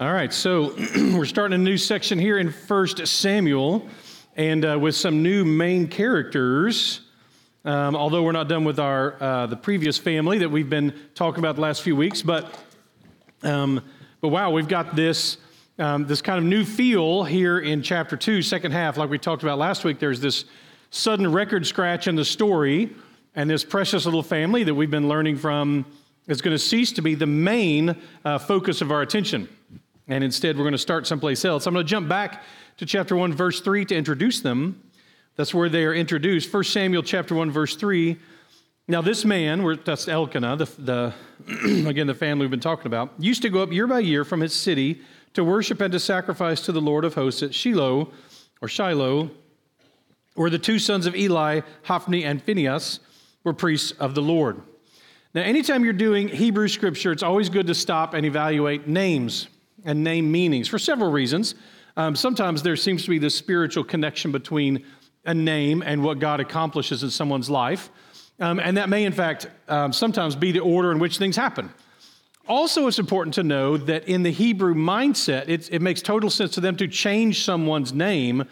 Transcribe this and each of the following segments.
All right, so we're starting a new section here in First Samuel, and uh, with some new main characters. Um, although we're not done with our uh, the previous family that we've been talking about the last few weeks, but um, but wow, we've got this um, this kind of new feel here in chapter two, second half, like we talked about last week. There's this sudden record scratch in the story, and this precious little family that we've been learning from is going to cease to be the main uh, focus of our attention. And instead, we're going to start someplace else. I'm going to jump back to chapter 1, verse 3 to introduce them. That's where they are introduced. 1 Samuel chapter 1, verse 3. Now, this man, that's Elkanah, the, the again, the family we've been talking about, used to go up year by year from his city to worship and to sacrifice to the Lord of hosts at Shiloh, or Shiloh, where the two sons of Eli, Hophni and Phinehas, were priests of the Lord. Now, anytime you're doing Hebrew scripture, it's always good to stop and evaluate names and name meanings for several reasons. Um, sometimes there seems to be this spiritual connection between a name and what God accomplishes in someone's life. Um, and that may, in fact, um, sometimes be the order in which things happen. Also, it's important to know that in the Hebrew mindset, it makes total sense to them to change someone's name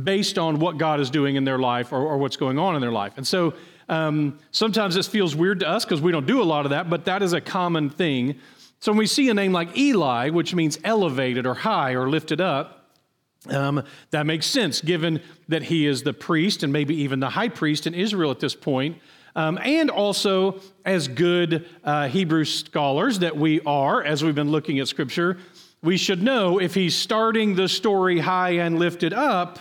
based on what God is doing in their life or, or what's going on in their life. And so um, sometimes this feels weird to us because we don't do a lot of that, but that is a common thing so when we see a name like Eli, which means elevated or high or lifted up, um, that makes sense given that he is the priest and maybe even the high priest in Israel at this point. Um, and also, as good uh, Hebrew scholars that we are, as we've been looking at scripture, we should know if he's starting the story high and lifted up,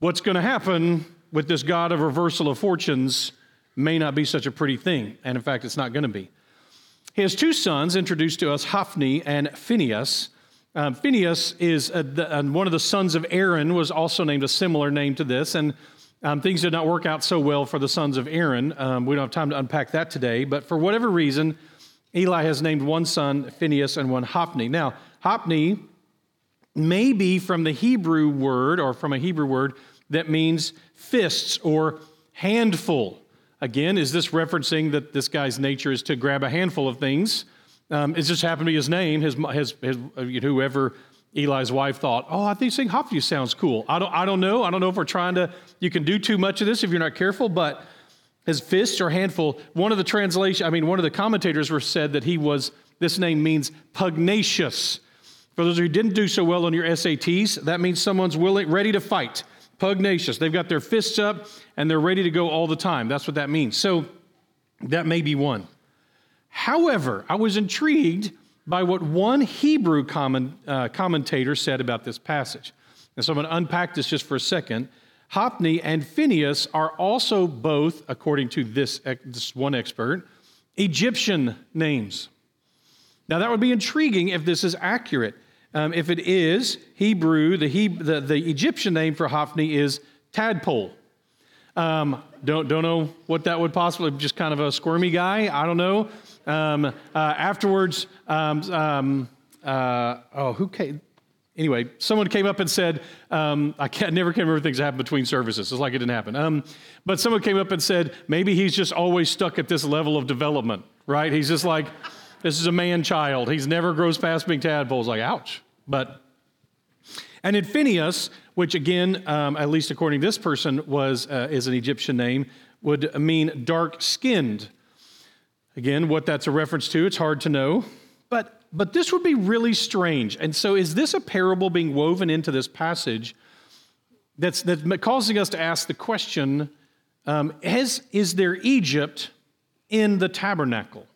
what's going to happen with this God of reversal of fortunes may not be such a pretty thing. And in fact, it's not going to be. Has two sons introduced to us, Hophni and Phineas. Um, Phinehas is a, the, uh, one of the sons of Aaron, was also named a similar name to this. And um, things did not work out so well for the sons of Aaron. Um, we don't have time to unpack that today. But for whatever reason, Eli has named one son Phineas and one Hophni. Now, Hophni may be from the Hebrew word or from a Hebrew word that means fists or handful. Again, is this referencing that this guy's nature is to grab a handful of things? Um, it just happened to be his name, his, his, his uh, whoever Eli's wife thought, oh, I think saying Hophni sounds cool. I don't, I don't know. I don't know if we're trying to, you can do too much of this if you're not careful, but his fists or handful, one of the translation, I mean, one of the commentators were said that he was, this name means pugnacious. For those who didn't do so well on your SATs, that means someone's willing, ready to fight pugnacious. They've got their fists up and they're ready to go all the time. That's what that means. So that may be one. However, I was intrigued by what one Hebrew comment, uh, commentator said about this passage. And so I'm going to unpack this just for a second. Hophni and Phineas are also both, according to this, this one expert, Egyptian names. Now, that would be intriguing if this is accurate. Um, if it is Hebrew, the, he, the, the, Egyptian name for Hophni is tadpole. Um, don't, don't know what that would possibly, be just kind of a squirmy guy. I don't know. Um, uh, afterwards, um, um, uh, oh, who came? Anyway, someone came up and said, um, I, I, never can remember things that happen between services. It's like it didn't happen. But someone came up and said, maybe he's just always stuck at this level of development, right? He's just like, this is a man child. He's never grows past being tadpoles. Like, ouch. But, and in Phineas, which again, um, at least according to this person, was uh, is an Egyptian name, would mean dark skinned. Again, what that's a reference to, it's hard to know. But, but this would be really strange. And so, is this a parable being woven into this passage that's, that's causing us to ask the question um, has, is there Egypt in the tabernacle?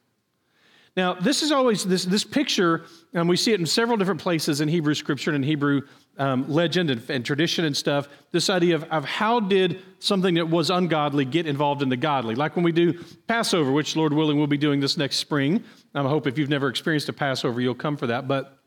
Now, this is always this, this picture, and we see it in several different places in Hebrew scripture and in Hebrew um, legend and, and, tradition and stuff. This idea of, of how did something that was ungodly get involved in the godly? Like when we do Passover, which Lord willing we'll be doing this next spring. I hope if you've never experienced a Passover, you'll come for that. But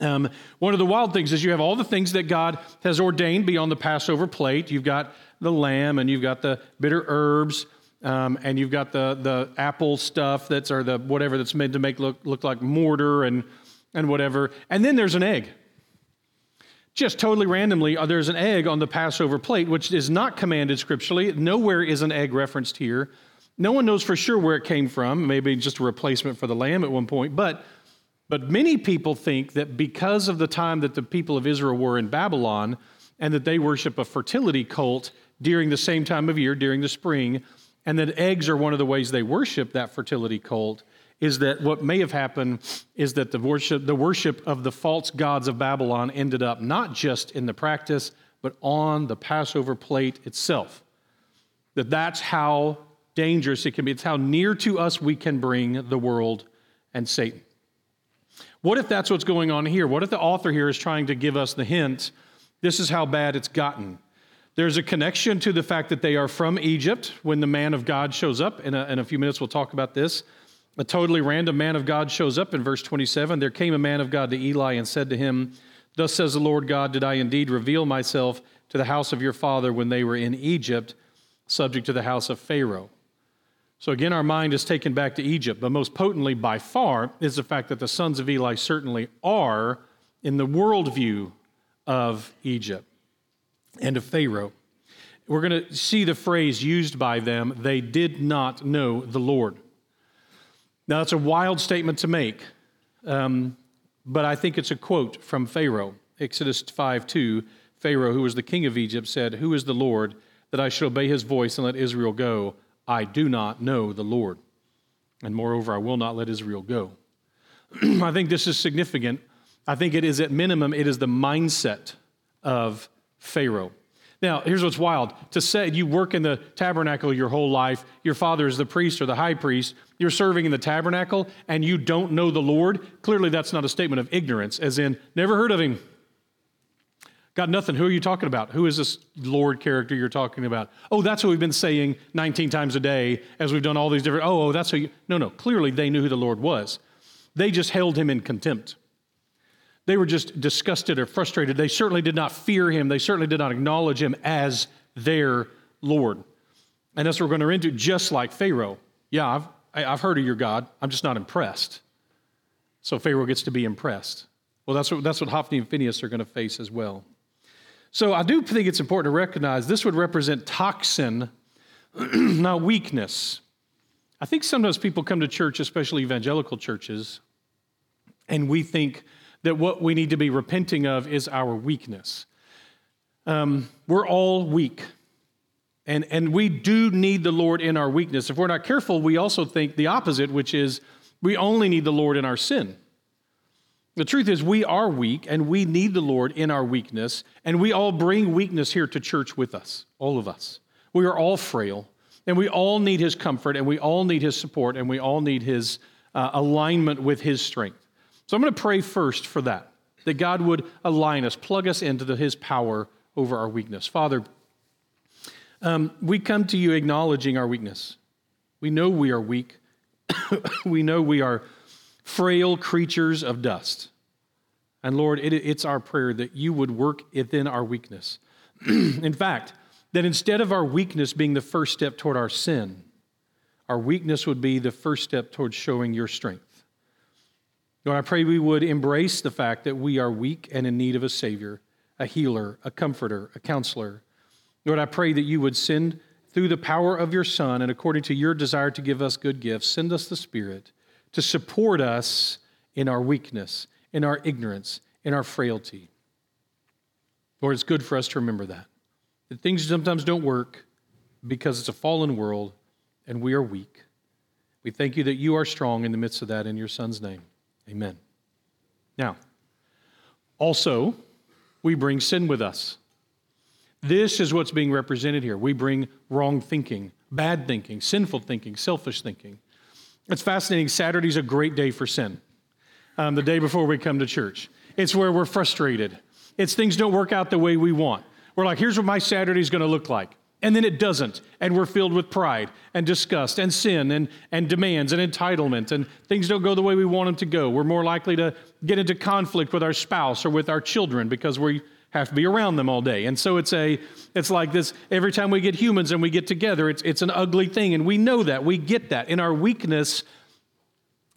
um, one of the wild things is you have all the things that God has ordained beyond the Passover plate. You've got the lamb and you've got the bitter herbs um, and you've got the, the apple stuff that's, or the whatever that's made to make look, look like mortar and, and whatever. And then there's an egg. Just totally randomly, uh, there's an egg on the Passover plate, which is not commanded scripturally. Nowhere is an egg referenced here. No one knows for sure where it came from. Maybe just a replacement for the lamb at one point. But But many people think that because of the time that the people of Israel were in Babylon and that they worship a fertility cult during the same time of year, during the spring, and that eggs are one of the ways they worship that fertility cult, is that what may have happened is that the worship, the worship of the false gods of Babylon ended up not just in the practice, but on the Passover plate itself. That that's how dangerous it can be. It's how near to us we can bring the world and Satan. What if that's what's going on here? What if the author here is trying to give us the hint this is how bad it's gotten? There's a connection to the fact that they are from Egypt when the man of God shows up. In a, in a few minutes, we'll talk about this. A totally random man of God shows up in verse 27. There came a man of God to Eli and said to him, Thus says the Lord God, Did I indeed reveal myself to the house of your father when they were in Egypt, subject to the house of Pharaoh? So again, our mind is taken back to Egypt, but most potently by far is the fact that the sons of Eli certainly are in the worldview of Egypt and of Pharaoh. We're going to see the phrase used by them, they did not know the Lord. Now, that's a wild statement to make, um, but I think it's a quote from Pharaoh. Exodus 5 2, Pharaoh, who was the king of Egypt, said, Who is the Lord that I should obey his voice and let Israel go? I do not know the Lord. And moreover, I will not let Israel go. I think this is significant. I think it is at minimum, it is the mindset of Pharaoh. Now, here's what's wild. To say you work in the tabernacle your whole life, your father is the priest or the high priest, you're serving in the tabernacle, and you don't know the Lord, clearly that's not a statement of ignorance, as in, never heard of him. Got nothing. Who are you talking about? Who is this Lord character you're talking about? Oh, that's what we've been saying 19 times a day as we've done all these different. Oh, oh that's who you. No, no. Clearly they knew who the Lord was. They just held him in contempt. They were just disgusted or frustrated. They certainly did not fear him. They certainly did not acknowledge him as their Lord. And that's what we're going to run into, just like Pharaoh. Yeah, I've, I've heard of your God. I'm just not impressed. So Pharaoh gets to be impressed. Well, that's what, that's what Hophni and Phinehas are going to face as well. So I do think it's important to recognize this would represent toxin, not weakness. I think sometimes people come to church, especially evangelical churches, and we think that what we need to be repenting of is our weakness. Um, we're all weak. And, and we do need the Lord in our weakness. If we're not careful, we also think the opposite, which is we only need the Lord in our sin. The truth is, we are weak and we need the Lord in our weakness, and we all bring weakness here to church with us, all of us. We are all frail, and we all need His comfort, and we all need His support, and we all need His uh, alignment with His strength. So I'm going to pray first for that, that God would align us, plug us into the, His power over our weakness. Father, um, we come to you acknowledging our weakness. We know we are weak. we know we are frail creatures of dust. And Lord, it, it's our prayer that you would work within our weakness. In fact, that instead of our weakness being the first step toward our sin, our weakness would be the first step towards showing your strength. Lord, I pray we would embrace the fact that we are weak and in need of a Savior, a healer, a comforter, a counselor. Lord, I pray that you would send through the power of your Son and according to your desire to give us good gifts, send us the Spirit to support us in our weakness, in our ignorance, in our frailty. Lord, it's good for us to remember that. That things sometimes don't work because it's a fallen world and we are weak. We thank you that you are strong in the midst of that in your Son's name. Amen. Now, also, we bring sin with us. This is what's being represented here. We bring wrong thinking, bad thinking, sinful thinking, selfish thinking. It's fascinating. Saturday's a great day for sin, um, the day before we come to church. It's where we're frustrated. It's things don't work out the way we want. We're like, here's what my Saturday's going to look like and then it doesn't. And we're filled with pride and disgust and sin and, and demands and entitlement and things don't go the way we want them to go. We're more likely to get into conflict with our spouse or with our children because we have to be around them all day. And so it's a it's like this every time we get humans and we get together it's, it's an ugly thing. And we know that. We get that. In our weakness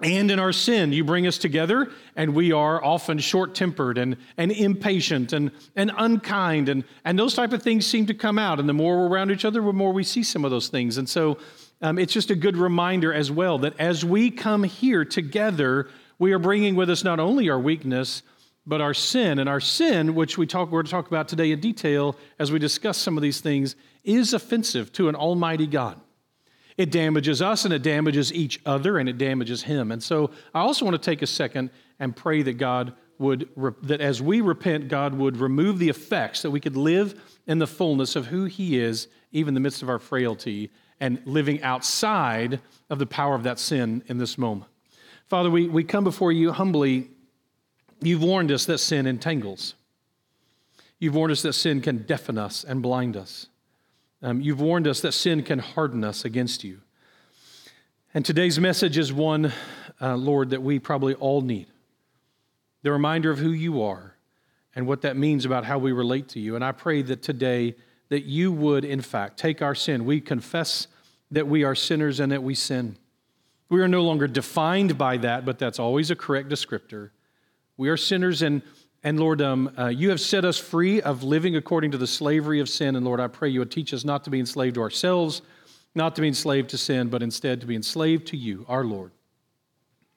and in our sin, you bring us together, and we are often short tempered and, and impatient and, and unkind. And, and those type of things seem to come out. And the more we're around each other, the more we see some of those things. And so um, it's just a good reminder as well that as we come here together, we are bringing with us not only our weakness, but our sin. And our sin, which we talk, we're going to talk about today in detail as we discuss some of these things, is offensive to an almighty God. It damages us and it damages each other and it damages Him. And so I also want to take a second and pray that God would, that as we repent, God would remove the effects, that we could live in the fullness of who He is, even in the midst of our frailty, and living outside of the power of that sin in this moment. Father, we, we come before you humbly. You've warned us that sin entangles. You've warned us that sin can deafen us and blind us. Um, you've warned us that sin can harden us against you. And today's message is one, uh, Lord, that we probably all need the reminder of who you are and what that means about how we relate to you. And I pray that today that you would, in fact, take our sin. We confess that we are sinners and that we sin. We are no longer defined by that, but that's always a correct descriptor. We are sinners, and, and Lord, um, uh, you have set us free of living according to the slavery of sin. And Lord, I pray you would teach us not to be enslaved to ourselves, not to be enslaved to sin, but instead to be enslaved to you, our Lord.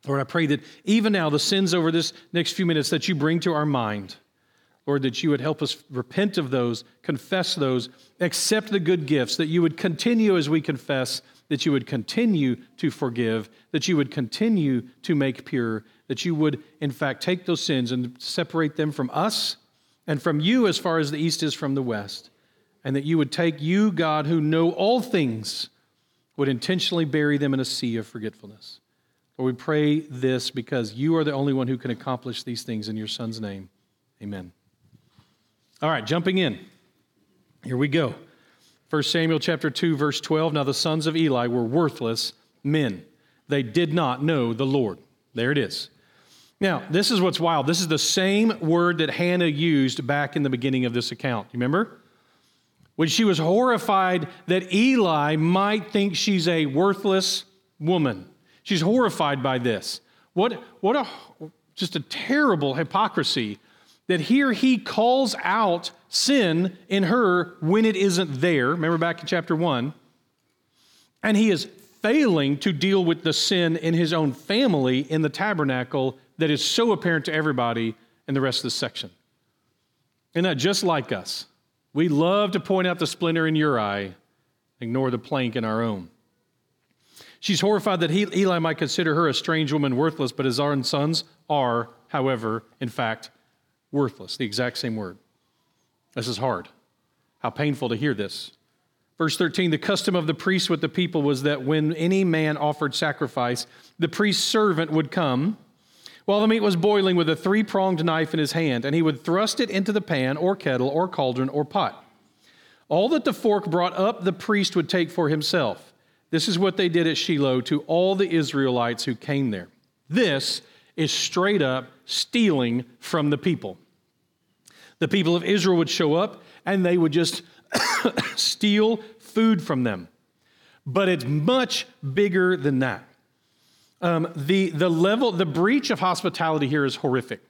Lord, I pray that even now, the sins over this next few minutes that you bring to our mind, Lord, that you would help us repent of those, confess those, accept the good gifts, that you would continue as we confess that you would continue to forgive, that you would continue to make pure, that you would, in fact, take those sins and separate them from us and from you as far as the east is from the west, and that you would take you, God, who know all things, would intentionally bury them in a sea of forgetfulness. Lord, we pray this because you are the only one who can accomplish these things in your Son's name. Amen. All right, jumping in. Here we go. 1 Samuel chapter 2 verse 12 Now the sons of Eli were worthless men. They did not know the Lord. There it is. Now, this is what's wild. This is the same word that Hannah used back in the beginning of this account. You remember? When she was horrified that Eli might think she's a worthless woman. She's horrified by this. What, what a just a terrible hypocrisy that here he calls out sin in her when it isn't there. Remember back in chapter 1? And he is failing to deal with the sin in his own family in the tabernacle that is so apparent to everybody in the rest of the section. Isn't that just like us? We love to point out the splinter in your eye, ignore the plank in our own. She's horrified that he, Eli might consider her a strange woman, worthless, but his own sons are, however, in fact, worthless. The exact same word. This is hard. How painful to hear this. Verse 13 The custom of the priests with the people was that when any man offered sacrifice, the priest's servant would come while the meat was boiling with a three pronged knife in his hand, and he would thrust it into the pan or kettle or cauldron or pot. All that the fork brought up, the priest would take for himself. This is what they did at Shiloh to all the Israelites who came there. This is straight up stealing from the people. The people of Israel would show up and they would just steal food from them. But it's much bigger than that. Um, the, the level, the breach of hospitality here is horrific.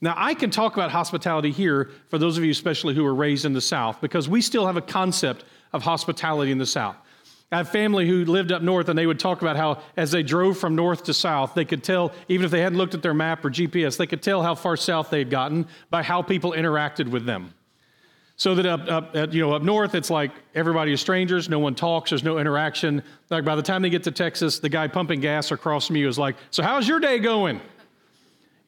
Now, I can talk about hospitality here for those of you, especially who were raised in the South, because we still have a concept of hospitality in the South. I have family who lived up north, and they would talk about how, as they drove from north to south, they could tell, even if they hadn't looked at their map or GPS, they could tell how far south they had gotten by how people interacted with them. So that up, up, you know, up north, it's like everybody is strangers, no one talks, there's no interaction. Like by the time they get to Texas, the guy pumping gas across from you is like, "So how's your day going?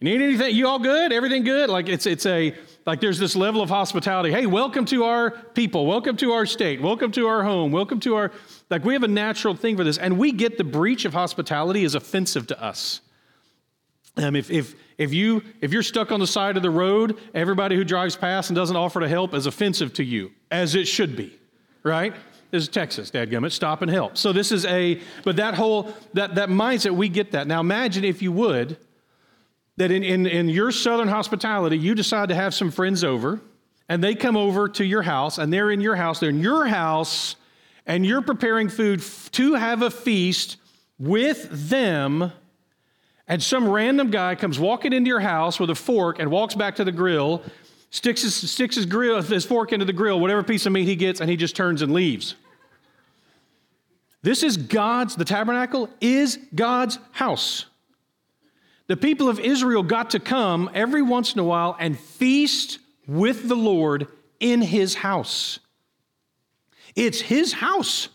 You need anything? You all good? Everything good?" Like it's it's a like there's this level of hospitality. Hey, welcome to our people. Welcome to our state. Welcome to our home. Welcome to our like we have a natural thing for this, and we get the breach of hospitality is offensive to us. Um, if, if, if, you, if you're stuck on the side of the road, everybody who drives past and doesn't offer to help is offensive to you, as it should be, right? This is Texas, dadgummit, stop and help. So this is a, but that whole, that, that mindset, we get that. Now imagine if you would, that in, in, in your southern hospitality, you decide to have some friends over, and they come over to your house, and they're in your house, they're in your house, and you're preparing food to have a feast with them, and some random guy comes walking into your house with a fork and walks back to the grill, sticks his, sticks his, grill, his fork into the grill, whatever piece of meat he gets, and he just turns and leaves. This is God's, the tabernacle is God's house. The people of Israel got to come every once in a while and feast with the Lord in his house. It's his house.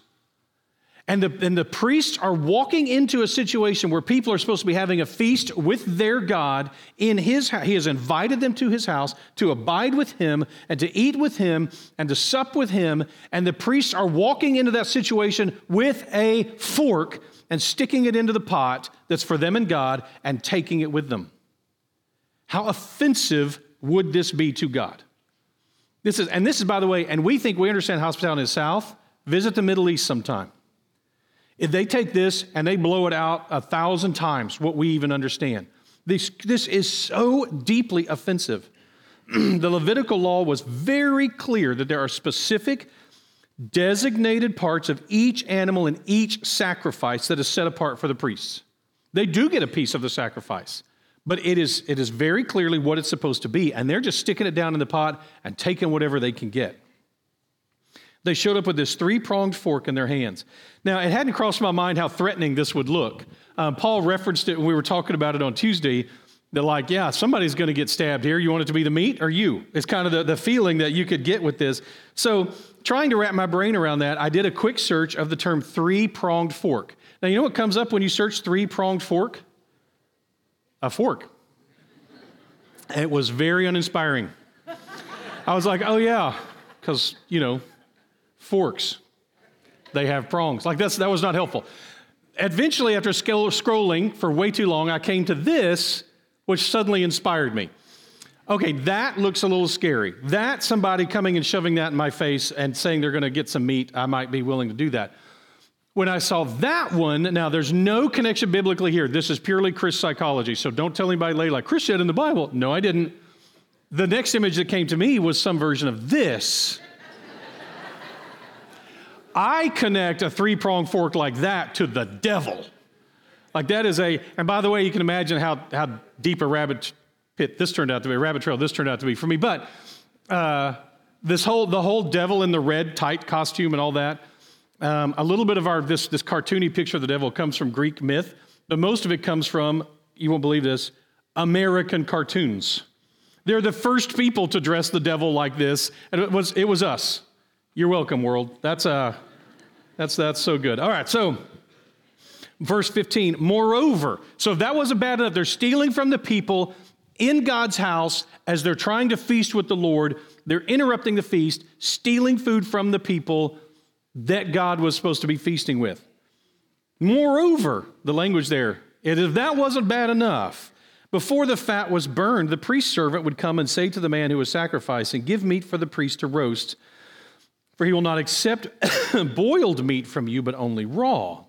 And the, and the priests are walking into a situation where people are supposed to be having a feast with their God in his house. He has invited them to his house to abide with him and to eat with him and to sup with him. And the priests are walking into that situation with a fork and sticking it into the pot that's for them and God and taking it with them. How offensive would this be to God? This is, and this is, by the way, and we think we understand hospitality in the South. Visit the Middle East sometime. If they take this and they blow it out a thousand times what we even understand, this, this is so deeply offensive. the Levitical law was very clear that there are specific designated parts of each animal in each sacrifice that is set apart for the priests. They do get a piece of the sacrifice, but it is, it is very clearly what it's supposed to be, and they're just sticking it down in the pot and taking whatever they can get they showed up with this three pronged fork in their hands. Now, it hadn't crossed my mind how threatening this would look. Um, Paul referenced it when we were talking about it on Tuesday. They're like, yeah, somebody's going to get stabbed here. You want it to be the meat or you? It's kind of the, the feeling that you could get with this. So, trying to wrap my brain around that, I did a quick search of the term three pronged fork. Now, you know what comes up when you search three pronged fork? A fork. It was very uninspiring. I was like, oh, yeah, because, you know, forks. They have prongs. Like that's, that was not helpful. Eventually, after scrolling for way too long, I came to this, which suddenly inspired me. Okay, that looks a little scary. That somebody coming and shoving that in my face and saying they're going to get some meat, I might be willing to do that. When I saw that one, now there's no connection biblically here. This is purely Chris psychology. So don't tell anybody later, like Chris said in the Bible. No, I didn't. The next image that came to me was some version of this. I connect a three pronged fork like that to the devil. Like that is a, and by the way, you can imagine how, how deep a rabbit pit this turned out to be, a rabbit trail this turned out to be for me. But uh, this whole, the whole devil in the red tight costume and all that, um, a little bit of our, this, this cartoony picture of the devil comes from Greek myth, but most of it comes from, you won't believe this, American cartoons. They're the first people to dress the devil like this, and it was, it was us. You're welcome, world. That's, uh, that's, that's so good. All right, so verse 15, moreover, so if that wasn't bad enough, they're stealing from the people in God's house as they're trying to feast with the Lord. They're interrupting the feast, stealing food from the people that God was supposed to be feasting with. Moreover, the language there, if that wasn't bad enough, before the fat was burned, the priest servant would come and say to the man who was sacrificing, Give meat for the priest to roast for he will not accept boiled meat from you, but only raw.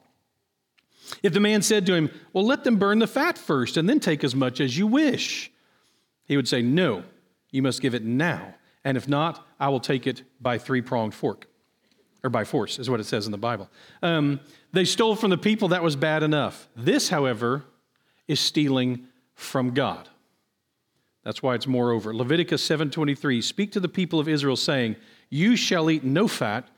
If the man said to him, Well, let them burn the fat first, and then take as much as you wish, he would say, No, you must give it now. And if not, I will take it by three pronged fork, or by force, is what it says in the Bible. Um, they stole from the people, that was bad enough. This, however, is stealing from God. That's why it's moreover. Leviticus 7:23 Speak to the people of Israel saying, you shall eat no fat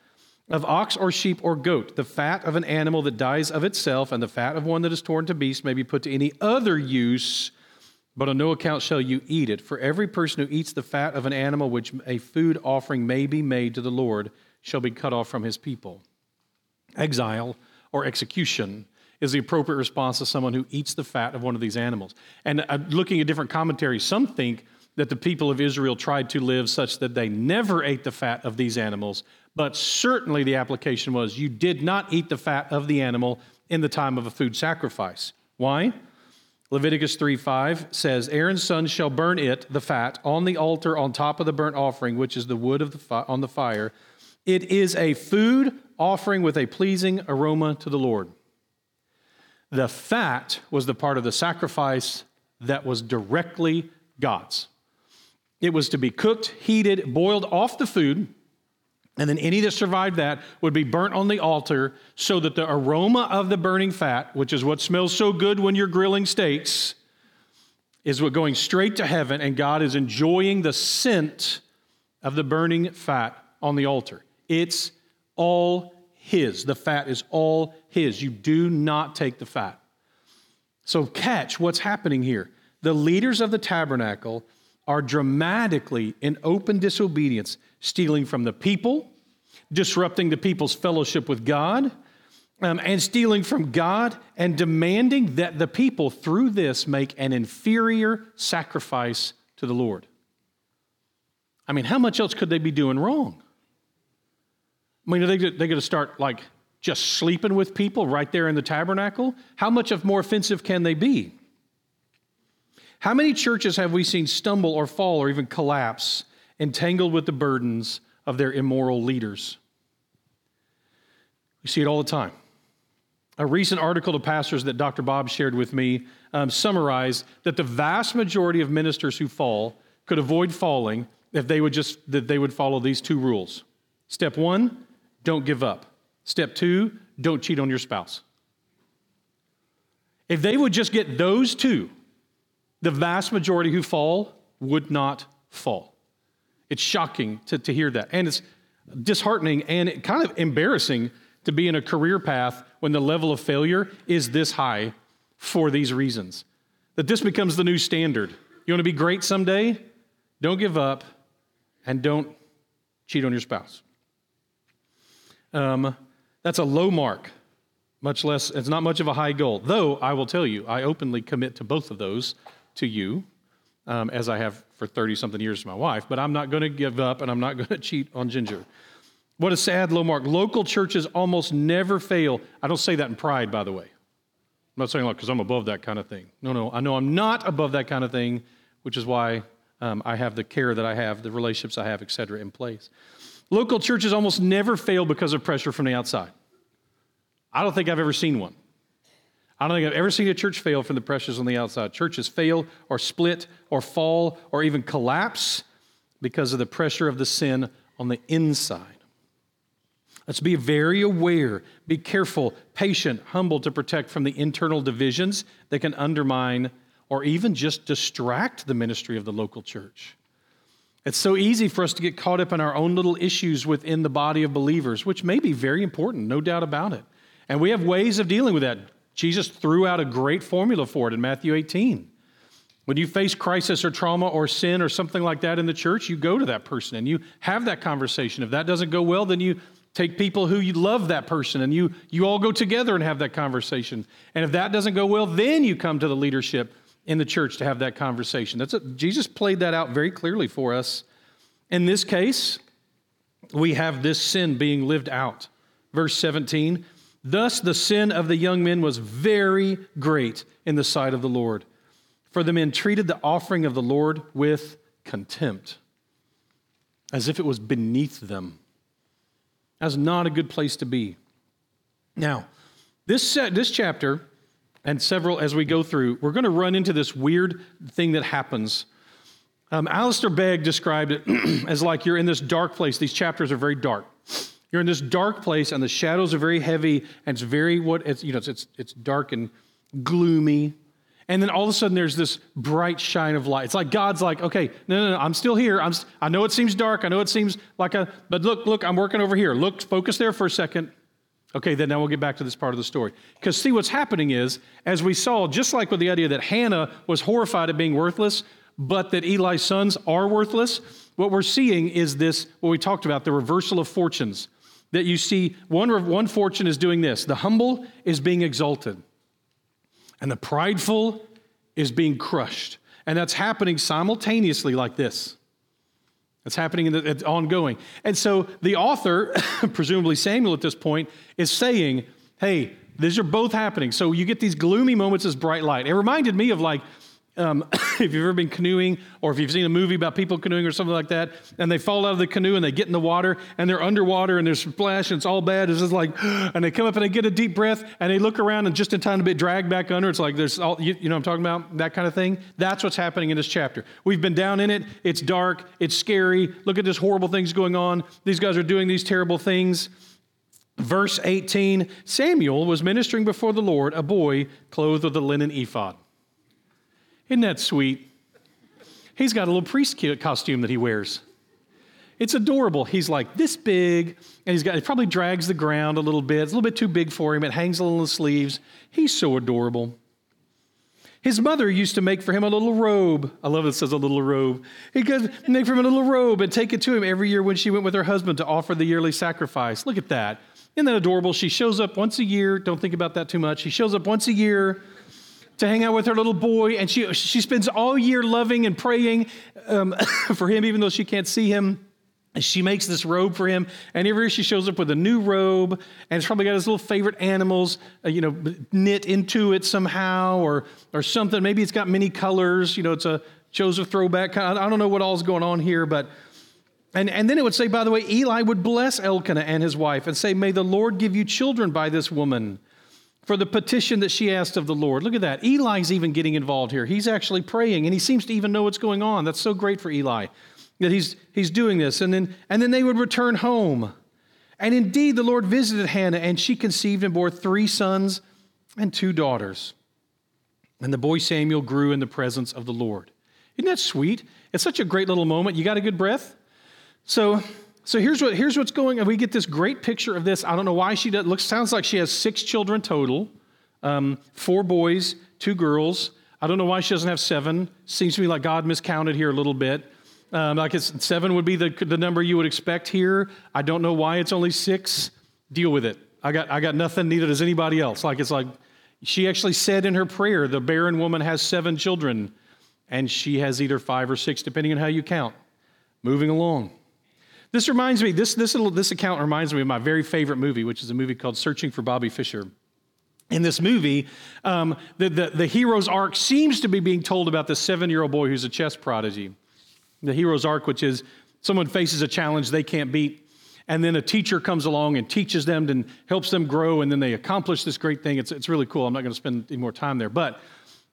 of ox or sheep or goat. The fat of an animal that dies of itself and the fat of one that is torn to beast may be put to any other use, but on no account shall you eat it. For every person who eats the fat of an animal which a food offering may be made to the Lord shall be cut off from his people. Exile or execution is the appropriate response to someone who eats the fat of one of these animals. And uh, looking at different commentaries, some think that the people of Israel tried to live such that they never ate the fat of these animals, but certainly the application was you did not eat the fat of the animal in the time of a food sacrifice. Why? Leviticus 3 5 says, Aaron's sons shall burn it, the fat, on the altar on top of the burnt offering, which is the wood of the fi- on the fire. It is a food offering with a pleasing aroma to the Lord. The fat was the part of the sacrifice that was directly God's. It was to be cooked, heated, boiled off the food, and then any that survived that would be burnt on the altar so that the aroma of the burning fat, which is what smells so good when you're grilling steaks, is what going straight to heaven, and God is enjoying the scent of the burning fat on the altar. It's all His. The fat is all His. You do not take the fat. So, catch what's happening here. The leaders of the tabernacle are dramatically in open disobedience, stealing from the people, disrupting the people's fellowship with God, um, and stealing from God and demanding that the people, through this, make an inferior sacrifice to the Lord. I mean, how much else could they be doing wrong? I mean, are they, they going to start like just sleeping with people right there in the tabernacle? How much of more offensive can they be? How many churches have we seen stumble or fall or even collapse, entangled with the burdens of their immoral leaders? We see it all the time. A recent article to pastors that Dr. Bob shared with me um, summarized that the vast majority of ministers who fall could avoid falling if they would just that they would follow these two rules. Step one, don't give up. Step two, don't cheat on your spouse. If they would just get those two, the vast majority who fall would not fall. It's shocking to, to hear that. And it's disheartening and kind of embarrassing to be in a career path when the level of failure is this high for these reasons. That this becomes the new standard. You want to be great someday? Don't give up and don't cheat on your spouse. Um, that's a low mark, much less, it's not much of a high goal. Though I will tell you, I openly commit to both of those to you, um, as I have for 30 something years to my wife, but I'm not going to give up and I'm not going to cheat on Ginger. What a sad low mark. Local churches almost never fail. I don't say that in pride, by the way. I'm not saying like because I'm above that kind of thing. No, no, I know I'm not above that kind of thing, which is why um, I have the care that I have, the relationships I have, et cetera, in place. Local churches almost never fail because of pressure from the outside. I don't think I've ever seen one. I don't think I've ever seen a church fail from the pressures on the outside. Churches fail or split or fall or even collapse because of the pressure of the sin on the inside. Let's be very aware, be careful, patient, humble to protect from the internal divisions that can undermine or even just distract the ministry of the local church. It's so easy for us to get caught up in our own little issues within the body of believers, which may be very important, no doubt about it. And we have ways of dealing with that. Jesus threw out a great formula for it in Matthew 18. When you face crisis or trauma or sin or something like that in the church, you go to that person and you have that conversation. If that doesn't go well, then you take people who you love that person and you, you all go together and have that conversation. And if that doesn't go well, then you come to the leadership in the church to have that conversation. That's a, Jesus played that out very clearly for us. In this case, we have this sin being lived out. Verse 17 Thus the sin of the young men was very great in the sight of the Lord, for the men treated the offering of the Lord with contempt, as if it was beneath them. That's not a good place to be. Now, this, this chapter and several as we go through, we're going to run into this weird thing that happens. Um, Alistair Begg described it as like you're in this dark place. These chapters are very dark. You're in this dark place, and the shadows are very heavy, and it's very what it's you know it's it's, it's dark and gloomy. And then all of a sudden, there's this bright shine of light. It's like God's like, okay, no, no, no, I'm still here. I'm, I know it seems dark. I know it seems like a, but look, look, I'm working over here. Look, focus there for a second. Okay, then now we'll get back to this part of the story. Because see, what's happening is, as we saw, just like with the idea that Hannah was horrified at being worthless, but that Eli's sons are worthless, what we're seeing is this, what we talked about, the reversal of fortunes. That you see, one, one fortune is doing this the humble is being exalted, and the prideful is being crushed. And that's happening simultaneously like this. It's happening, in the, it's ongoing. And so the author, presumably Samuel at this point, is saying, hey, these are both happening. So you get these gloomy moments as bright light. It reminded me of like um, if you've ever been canoeing or if you've seen a movie about people canoeing or something like that, and they fall out of the canoe and they get in the water and they're underwater and there's splash and it's all bad. It's just like, and they come up and they get a deep breath and they look around and just in time to be dragged back under. It's like there's all, you, you know I'm talking about? That kind of thing. That's what's happening in this chapter. We've been down in it. It's dark. It's scary. Look at this horrible things going on. These guys are doing these terrible things. Verse 18 Samuel was ministering before the Lord, a boy clothed with a linen ephod. Isn't that sweet? He's got a little priest costume that he wears. It's adorable. He's like this big, and he's got it probably drags the ground a little bit. It's a little bit too big for him. It hangs in the sleeves. He's so adorable. His mother used to make for him a little robe. I love it says a little robe. He could make for him a little robe and take it to him every year when she went with her husband to offer the yearly sacrifice. Look at that. Isn't that adorable? She shows up once a year. Don't think about that too much. She shows up once a year to hang out with her little boy, and she, she spends all year loving and praying um, for him, even though she can't see him. And she makes this robe for him, and every year she shows up with a new robe, and it's probably got his little favorite animals, uh, you know, knit into it somehow, or or something. Maybe it's got many colors. You know, it's a Joseph throwback. I don't know what all's going on here, but and, and then it would say, by the way, Eli would bless Elkanah and his wife and say, May the Lord give you children by this woman for the petition that she asked of the Lord. Look at that. Eli's even getting involved here. He's actually praying, and he seems to even know what's going on. That's so great for Eli that he's, he's doing this. And then, and then they would return home. And indeed, the Lord visited Hannah, and she conceived and bore three sons and two daughters. And the boy Samuel grew in the presence of the Lord. Isn't that sweet? It's such a great little moment. You got a good breath? So, so here's what here's what's going. We get this great picture of this. I don't know why she does. Looks sounds like she has six children total, um, four boys, two girls. I don't know why she doesn't have seven. Seems to me like God miscounted here a little bit. Um, like it's, seven would be the, the number you would expect here. I don't know why it's only six. Deal with it. I got I got nothing. Neither does anybody else. Like it's like she actually said in her prayer, the barren woman has seven children, and she has either five or six, depending on how you count. Moving along. This reminds me, this, this, little, this account reminds me of my very favorite movie, which is a movie called Searching for Bobby Fischer. In this movie, um, the, the, the hero's arc seems to be being told about this seven year old boy who's a chess prodigy. The hero's arc, which is someone faces a challenge they can't beat, and then a teacher comes along and teaches them and helps them grow, and then they accomplish this great thing. It's, it's really cool. I'm not going to spend any more time there. But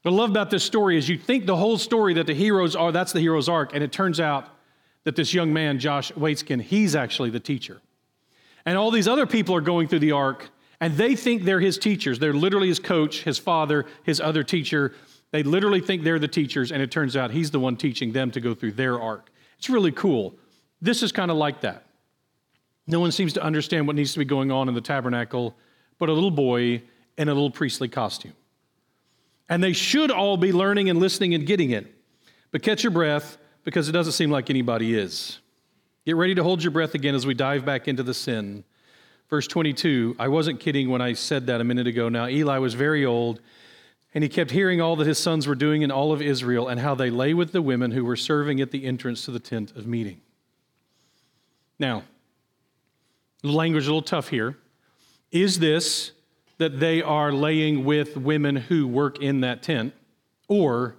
what I love about this story is you think the whole story that the heroes are, that's the hero's arc, and it turns out that this young man, Josh Waitzkin, he's actually the teacher. And all these other people are going through the arc, and they think they're his teachers. They're literally his coach, his father, his other teacher. They literally think they're the teachers, and it turns out he's the one teaching them to go through their arc. It's really cool. This is kind of like that. No one seems to understand what needs to be going on in the tabernacle but a little boy in a little priestly costume. And they should all be learning and listening and getting it. But catch your breath because it doesn't seem like anybody is. Get ready to hold your breath again as we dive back into the sin. Verse 22 I wasn't kidding when I said that a minute ago. Now, Eli was very old, and he kept hearing all that his sons were doing in all of Israel and how they lay with the women who were serving at the entrance to the tent of meeting. Now, the language is a little tough here. Is this that they are laying with women who work in that tent? Or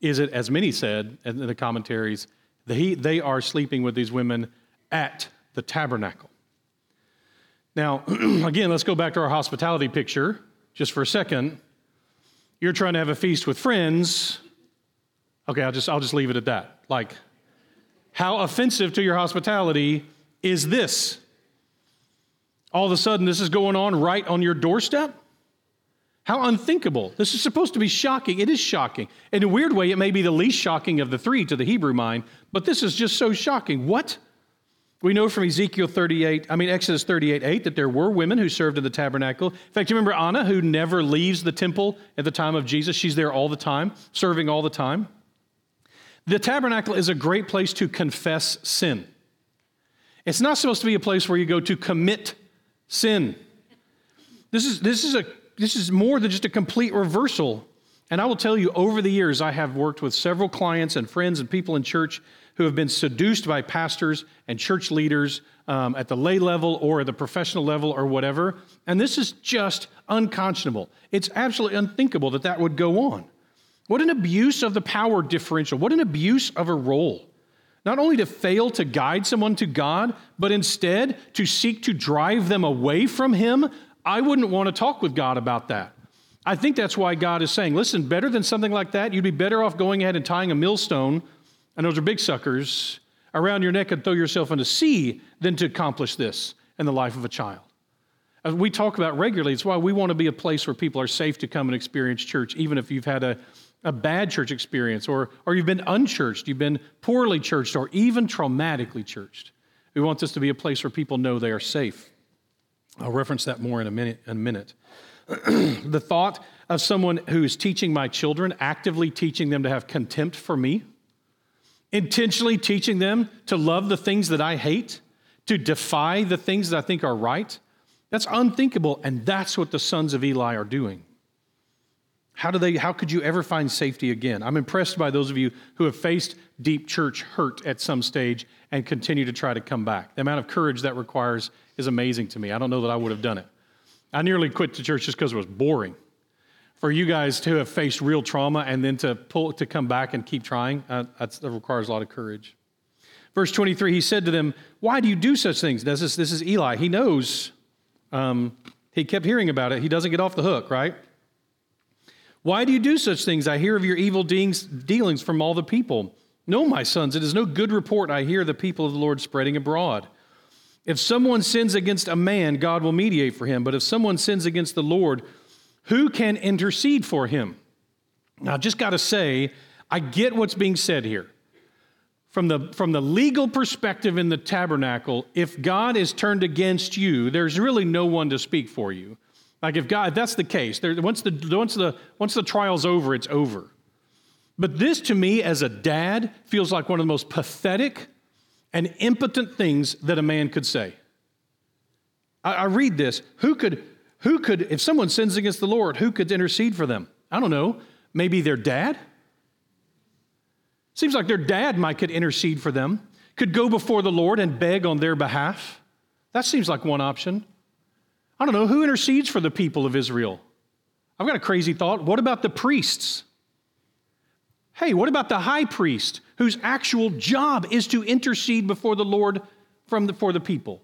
is it, as many said in the commentaries, they, they are sleeping with these women at the tabernacle. Now, again, let's go back to our hospitality picture just for a second. You're trying to have a feast with friends. Okay, I'll just, I'll just leave it at that. Like, how offensive to your hospitality is this? All of a sudden, this is going on right on your doorstep? How unthinkable. This is supposed to be shocking. It is shocking. In a weird way, it may be the least shocking of the three to the Hebrew mind, but this is just so shocking. What? We know from Ezekiel 38, I mean, Exodus 38 8, that there were women who served in the tabernacle. In fact, you remember Anna, who never leaves the temple at the time of Jesus? She's there all the time, serving all the time. The tabernacle is a great place to confess sin. It's not supposed to be a place where you go to commit sin. This is, this is a this is more than just a complete reversal. And I will tell you, over the years, I have worked with several clients and friends and people in church who have been seduced by pastors and church leaders um, at the lay level or the professional level or whatever. And this is just unconscionable. It's absolutely unthinkable that that would go on. What an abuse of the power differential. What an abuse of a role. Not only to fail to guide someone to God, but instead to seek to drive them away from Him I wouldn't want to talk with God about that. I think that's why God is saying, listen, better than something like that, you'd be better off going ahead and tying a millstone, and those are big suckers, around your neck and throw yourself into sea than to accomplish this in the life of a child. As we talk about regularly, it's why we want to be a place where people are safe to come and experience church, even if you've had a, a bad church experience or, or you've been unchurched, you've been poorly churched, or even traumatically churched. We want this to be a place where people know they are safe. I'll reference that more in a minute. In a minute. the thought of someone who's teaching my children, actively teaching them to have contempt for me, intentionally teaching them to love the things that I hate, to defy the things that I think are right. That's unthinkable, and that's what the sons of Eli are doing. How, do they, how could you ever find safety again? I'm impressed by those of you who have faced deep church hurt at some stage and continue to try to come back. The amount of courage that requires is amazing to me. I don't know that I would have done it. I nearly quit the church just because it was boring. For you guys to have faced real trauma and then to pull to come back and keep trying, uh, that requires a lot of courage. Verse 23, he said to them, Why do you do such things? This is, this is Eli. He knows. Um, he kept hearing about it. He doesn't get off the hook, right? Why do you do such things? I hear of your evil dealings from all the people. No, my sons, it is no good report I hear the people of the Lord spreading abroad. If someone sins against a man, God will mediate for him. But if someone sins against the Lord, who can intercede for him? Now, I just got to say, I get what's being said here. From the, from the legal perspective in the tabernacle, if God is turned against you, there's really no one to speak for you. Like if God, if that's the case, there, once, the, once, the, once the trial's over, it's over. But this to me, as a dad, feels like one of the most pathetic and impotent things that a man could say. I, I read this. Who could, who could, if someone sins against the Lord, who could intercede for them? I don't know. Maybe their dad? Seems like their dad might could intercede for them, could go before the Lord and beg on their behalf. That seems like one option. I don't know, who intercedes for the people of Israel? I've got a crazy thought. What about the priests? Hey, what about the high priest whose actual job is to intercede before the Lord from the, for the people?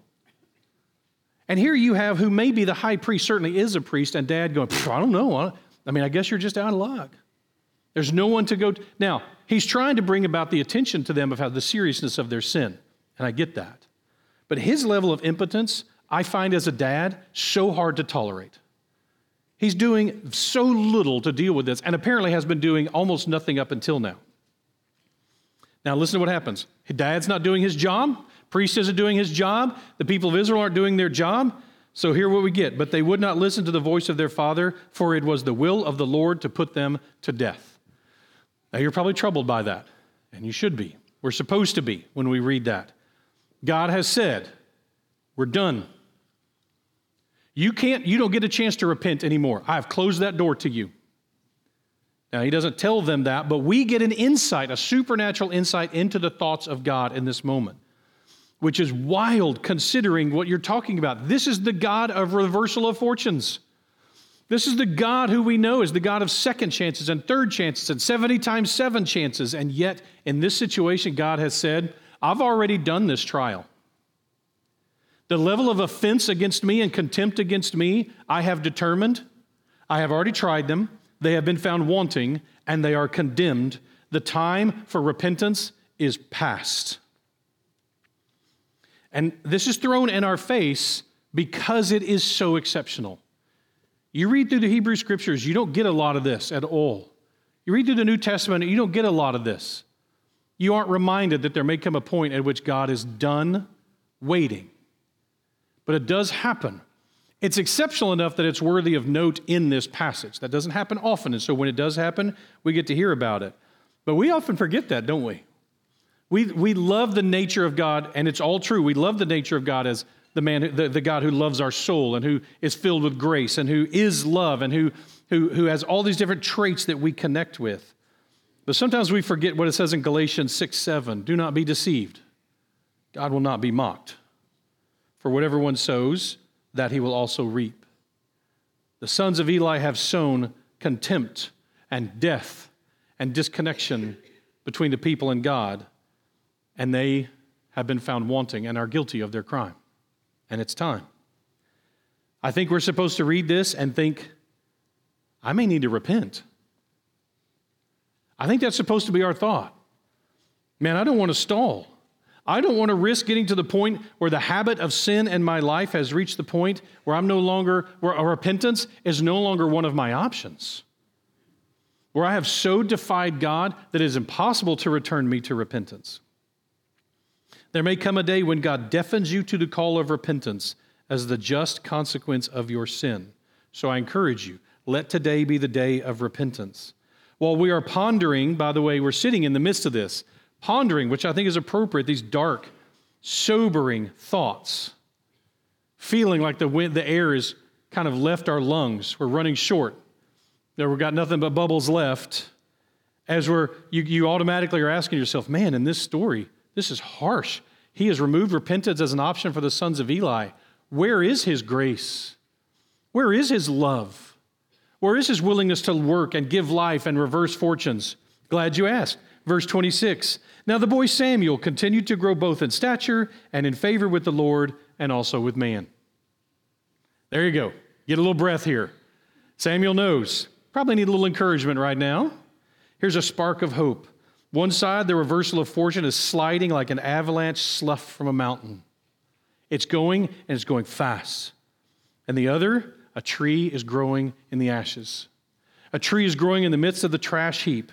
And here you have who may be the high priest, certainly is a priest, and dad going, I don't know. I mean, I guess you're just out of luck. There's no one to go. To. Now, he's trying to bring about the attention to them of how the seriousness of their sin, and I get that. But his level of impotence I find as a dad so hard to tolerate. He's doing so little to deal with this, and apparently has been doing almost nothing up until now. Now, listen to what happens. Dad's not doing his job, priest isn't doing his job, the people of Israel aren't doing their job. So, here what we get. But they would not listen to the voice of their father, for it was the will of the Lord to put them to death. Now, you're probably troubled by that, and you should be. We're supposed to be when we read that. God has said, We're done. You can't, you don't get a chance to repent anymore. I've closed that door to you. Now, he doesn't tell them that, but we get an insight, a supernatural insight into the thoughts of God in this moment, which is wild considering what you're talking about. This is the God of reversal of fortunes. This is the God who we know is the God of second chances and third chances and 70 times seven chances. And yet, in this situation, God has said, I've already done this trial. The level of offense against me and contempt against me, I have determined. I have already tried them. They have been found wanting, and they are condemned. The time for repentance is past. And this is thrown in our face because it is so exceptional. You read through the Hebrew scriptures, you don't get a lot of this at all. You read through the New Testament, you don't get a lot of this. You aren't reminded that there may come a point at which God is done waiting but it does happen. It's exceptional enough that it's worthy of note in this passage. That doesn't happen often, and so when it does happen, we get to hear about it. But we often forget that, don't we? We, we love the nature of God, and it's all true. We love the nature of God as the man, the, the God who loves our soul and who is filled with grace and who is love and who, who, who has all these different traits that we connect with. But sometimes we forget what it says in Galatians 6 7. Do not be deceived. God will not be mocked. For whatever one sows, that he will also reap. The sons of Eli have sown contempt and death and disconnection between the people and God, and they have been found wanting and are guilty of their crime. And it's time. I think we're supposed to read this and think, I may need to repent. I think that's supposed to be our thought. Man, I don't want to stall. I don't want to risk getting to the point where the habit of sin in my life has reached the point where I'm no longer, where repentance is no longer one of my options. Where I have so defied God that it is impossible to return me to repentance. There may come a day when God deafens you to the call of repentance as the just consequence of your sin. So I encourage you, Let today be the day of repentance. While we are pondering, by the way, we're sitting in the midst of this, pondering, which I think is appropriate, these dark, sobering thoughts, feeling like the, wind, the air is kind of left our lungs. We're running short. There We've got nothing but bubbles left. As we're, you, you automatically are asking yourself, man, in this story, this is harsh. He has removed repentance as an option for the sons of Eli. Where is his grace? Where is his love? Where is his willingness to work and give life and reverse fortunes? Glad you asked. Verse 26 Now the boy Samuel continued to grow both in stature and in favor with the Lord and also with man. There you go. Get a little breath here. Samuel knows. Probably need a little encouragement right now. Here's a spark of hope. One side, the reversal of fortune is sliding like an avalanche slough from a mountain. It's going and it's going fast. And the other, a tree is growing in the ashes. A tree is growing in the midst of the trash heap.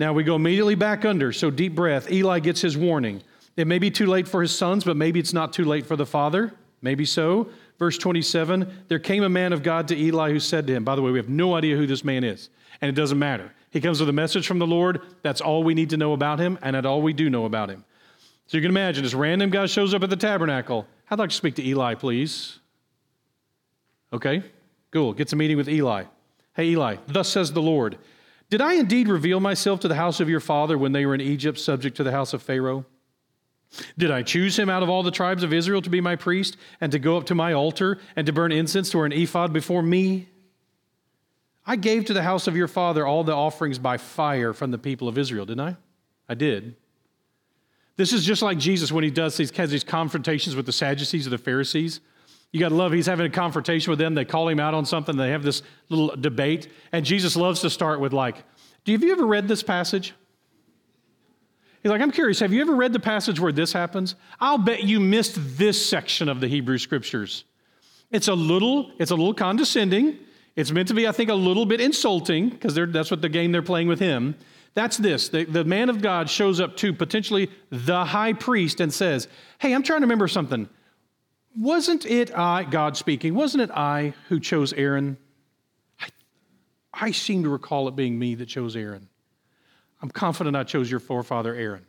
Now we go immediately back under, so deep breath. Eli gets his warning. It may be too late for his sons, but maybe it's not too late for the father. Maybe so. Verse 27 There came a man of God to Eli who said to him, By the way, we have no idea who this man is, and it doesn't matter. He comes with a message from the Lord. That's all we need to know about him, and that's all we do know about him. So you can imagine this random guy shows up at the tabernacle. I'd like to speak to Eli, please. Okay, cool. Gets a meeting with Eli. Hey, Eli, thus says the Lord Did I indeed reveal myself to the house of your father when they were in Egypt, subject to the house of Pharaoh? Did I choose him out of all the tribes of Israel to be my priest and to go up to my altar and to burn incense or an ephod before me? I gave to the house of your father all the offerings by fire from the people of Israel, didn't I? I did. This is just like Jesus when he does these, has these confrontations with the Sadducees or the Pharisees. You got to love, he's having a confrontation with them. They call him out on something. They have this little debate. And Jesus loves to start with, like, do have you ever read this passage? He's like, I'm curious, have you ever read the passage where this happens? I'll bet you missed this section of the Hebrew scriptures. It's a little, it's a little condescending. It's meant to be, I think, a little bit insulting because that's what the game they're playing with him. That's this the, the man of God shows up to potentially the high priest and says, Hey, I'm trying to remember something. Wasn't it I, God speaking, wasn't it I who chose Aaron? I, I seem to recall it being me that chose Aaron. I'm confident I chose your forefather Aaron.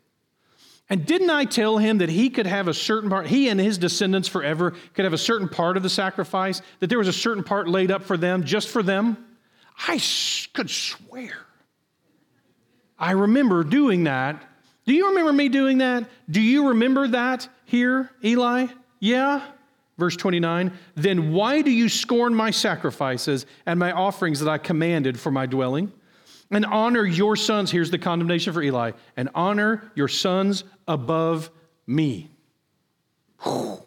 And didn't I tell him that he could have a certain part, he and his descendants forever could have a certain part of the sacrifice, that there was a certain part laid up for them, just for them? I could swear. I remember doing that. Do you remember me doing that? Do you remember that here, Eli? Yeah? Verse 29 Then why do you scorn my sacrifices and my offerings that I commanded for my dwelling? and honor your sons. Here's the condemnation for Eli and honor your sons above me. Whew.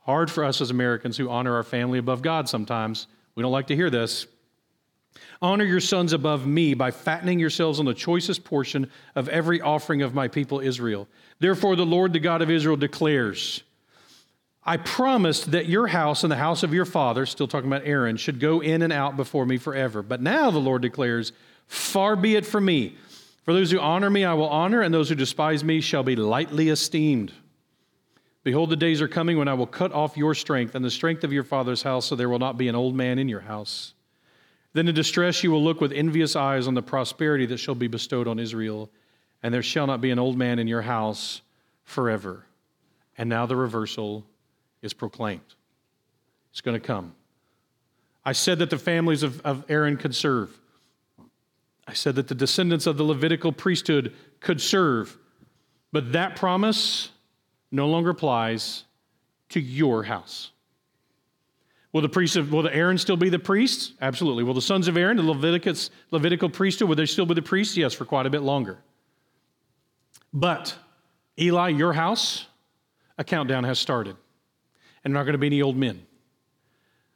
Hard for us as Americans who honor our family above God sometimes. We don't like to hear this. Honor your sons above me by fattening yourselves on the choicest portion of every offering of my people Israel. Therefore, the Lord, the God of Israel, declares I promised that your house and the house of your father, still talking about Aaron, should go in and out before me forever. But now the Lord declares, Far be it from me. For those who honor me, I will honor, and those who despise me shall be lightly esteemed. Behold, the days are coming when I will cut off your strength and the strength of your father's house, so there will not be an old man in your house. Then in distress you will look with envious eyes on the prosperity that shall be bestowed on Israel, and there shall not be an old man in your house forever. And now the reversal is proclaimed. It's going to come. I said that the families of, of Aaron could serve. I said that the descendants of the Levitical priesthood could serve, but that promise no longer applies to your house. Will the priest of, will the Aaron still be the priests? Absolutely. Will the sons of Aaron, the Leviticus, Levitical priesthood, will they still be the priests? Yes, for quite a bit longer. But Eli, your house, a countdown has started. And not going to be any old men.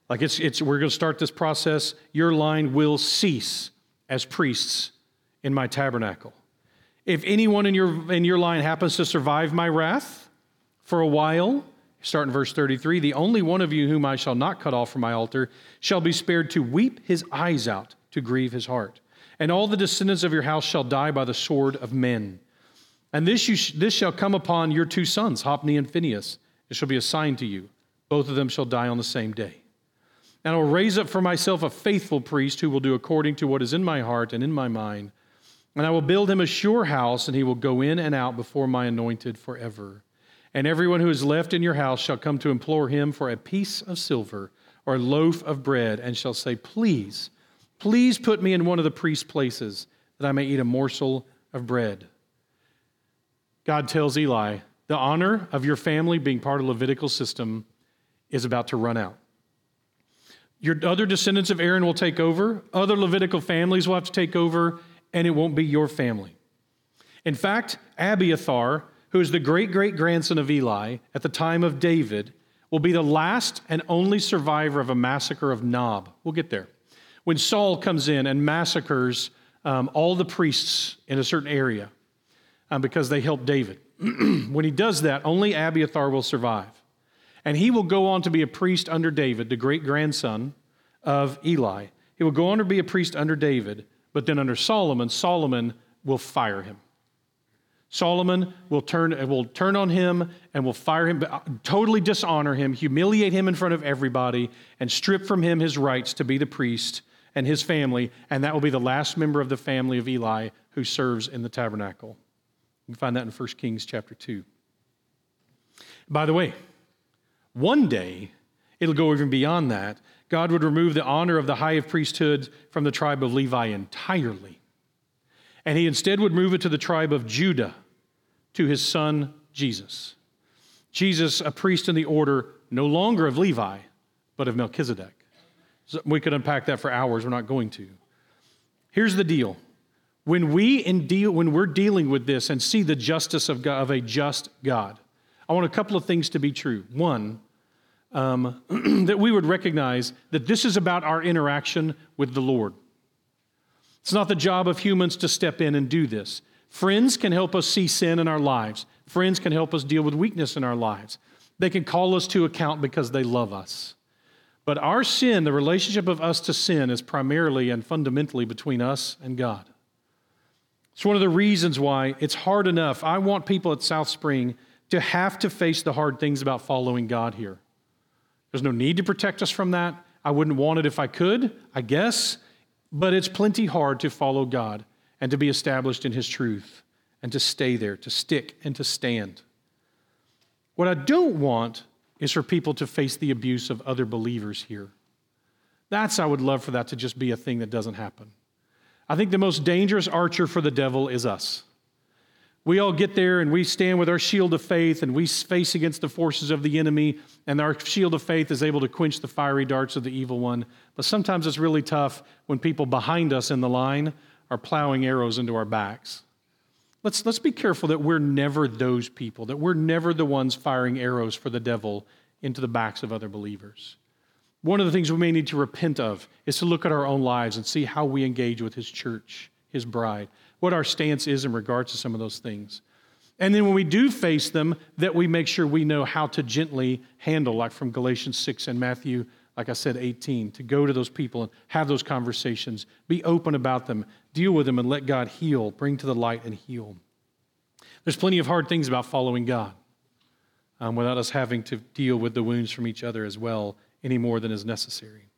Like it's, it's we're going to start this process. Your line will cease as priests in my tabernacle. If anyone in your, in your line happens to survive my wrath for a while, start in verse 33 the only one of you whom I shall not cut off from my altar shall be spared to weep his eyes out, to grieve his heart. And all the descendants of your house shall die by the sword of men. And this, you sh- this shall come upon your two sons, Hophni and Phinehas. It shall be a sign to you. Both of them shall die on the same day. And I will raise up for myself a faithful priest who will do according to what is in my heart and in my mind. And I will build him a sure house, and he will go in and out before my anointed forever. And everyone who is left in your house shall come to implore him for a piece of silver or a loaf of bread, and shall say, Please, please put me in one of the priest's places, that I may eat a morsel of bread. God tells Eli, The honor of your family being part of Levitical system is about to run out. Your other descendants of Aaron will take over, other Levitical families will have to take over, and it won't be your family. In fact, Abiathar, who is the great great grandson of Eli at the time of David, will be the last and only survivor of a massacre of Nob. We'll get there. When Saul comes in and massacres um, all the priests in a certain area um, because they helped David. when he does that, only Abiathar will survive. And he will go on to be a priest under David, the great grandson of Eli. He will go on to be a priest under David, but then under Solomon, Solomon will fire him. Solomon will turn, and will turn on him and will fire him, uh, totally dishonor him, humiliate him in front of everybody, and strip from him his rights to be the priest and his family. And that will be the last member of the family of Eli who serves in the tabernacle. You can find that in 1 Kings chapter 2. By the way, one day, it'll go even beyond that. God would remove the honor of the high priesthood from the tribe of Levi entirely. And he instead would move it to the tribe of Judah, to his son Jesus. Jesus, a priest in the order no longer of Levi, but of Melchizedek. So we could unpack that for hours. We're not going to. Here's the deal. When, we in deal, when we're dealing with this and see the justice of, God, of a just God, I want a couple of things to be true. One, um, that we would recognize that this is about our interaction with the Lord. It's not the job of humans to step in and do this. Friends can help us see sin in our lives, friends can help us deal with weakness in our lives. They can call us to account because they love us. But our sin, the relationship of us to sin, is primarily and fundamentally between us and God. It's one of the reasons why it's hard enough. I want people at South Spring to have to face the hard things about following God here. There's no need to protect us from that. I wouldn't want it if I could, I guess, but it's plenty hard to follow God and to be established in His truth and to stay there, to stick and to stand. What I don't want is for people to face the abuse of other believers here. That's, I would love for that to just be a thing that doesn't happen. I think the most dangerous archer for the devil is us. We all get there and we stand with our shield of faith and we face against the forces of the enemy, and our shield of faith is able to quench the fiery darts of the evil one. But sometimes it's really tough when people behind us in the line are plowing arrows into our backs. Let's, let's be careful that we're never those people, that we're never the ones firing arrows for the devil into the backs of other believers. One of the things we may need to repent of is to look at our own lives and see how we engage with his church, his bride what our stance is in regards to some of those things. And then when we do face them, that we make sure we know how to gently handle, like from Galatians 6 and Matthew, like I said, 18, to go to those people and have those conversations, be open about them, deal with them, and let God heal, bring to the light and heal. There's plenty of hard things about following God um, without us having to deal with the wounds from each other as well, any more than is necessary.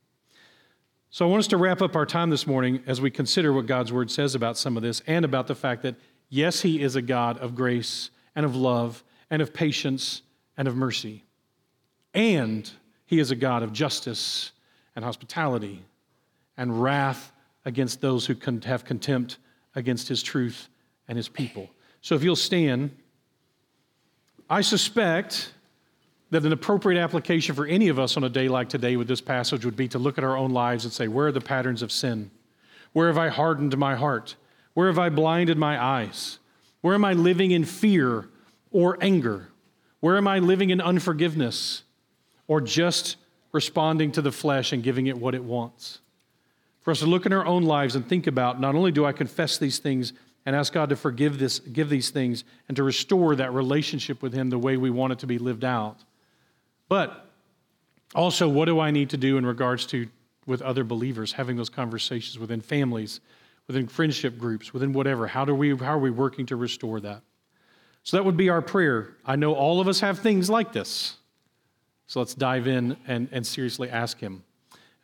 So I want us to wrap up our time this morning as we consider what God's word says about some of this and about the fact that, yes, He is a God of grace and of love and of patience and of mercy. And He is a God of justice and hospitality and wrath against those who have contempt against His truth and His people. So if you'll stand, I suspect that an appropriate application for any of us on a day like today with this passage would be to look at our own lives and say, Where are the patterns of sin? Where have I hardened my heart? Where have I blinded my eyes? Where am I living in fear or anger? Where am I living in unforgiveness or just responding to the flesh and giving it what it wants? For us to look in our own lives and think about not only do I confess these things and ask God to forgive this, give these things and to restore that relationship with Him the way we want it to be lived out but also, what do I need to do in regards to with other believers, having those conversations within families, within friendship groups, within whatever? How, do we, how are we working to restore that? So that would be our prayer. I know all of us have things like this. So let's dive in and, and seriously ask Him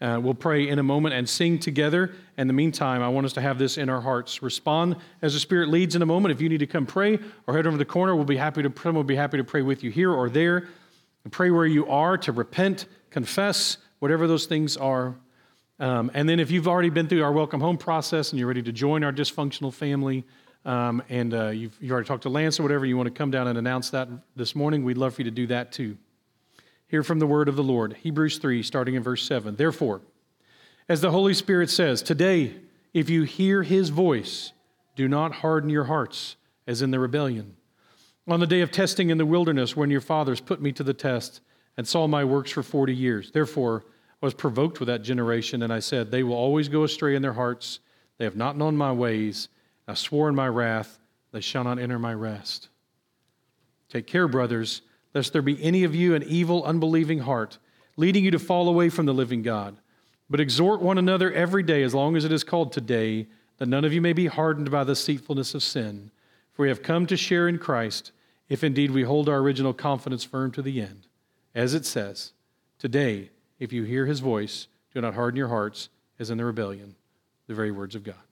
Uh, we'll pray in a moment and sing together. In the meantime, I want us to have this in our hearts. Respond as the Spirit leads in a moment. If you need to come pray or head over to the corner, we'll be happy to. We'll be happy to pray with you here or there. And pray where you are to repent, confess, whatever those things are. Um, and then, if you've already been through our welcome home process and you're ready to join our dysfunctional family, um, and uh, you've, you've already talked to Lance or whatever, you want to come down and announce that this morning, we'd love for you to do that too. Hear from the word of the Lord. Hebrews 3, starting in verse 7. Therefore, as the Holy Spirit says, today, if you hear his voice, do not harden your hearts as in the rebellion. On the day of testing in the wilderness, when your fathers put me to the test and saw my works for 40 years. Therefore, I was provoked with that generation, and I said, They will always go astray in their hearts. They have not known my ways. I swore in my wrath, they shall not enter my rest. Take care, brothers, lest there be any of you an evil, unbelieving heart, leading you to fall away from the living God. But exhort one another every day, as long as it is called today, that none of you may be hardened by the deceitfulness of sin. For we have come to share in Christ, if indeed we hold our original confidence firm to the end. As it says, Today, if you hear his voice, do not harden your hearts as in the rebellion. The very words of God.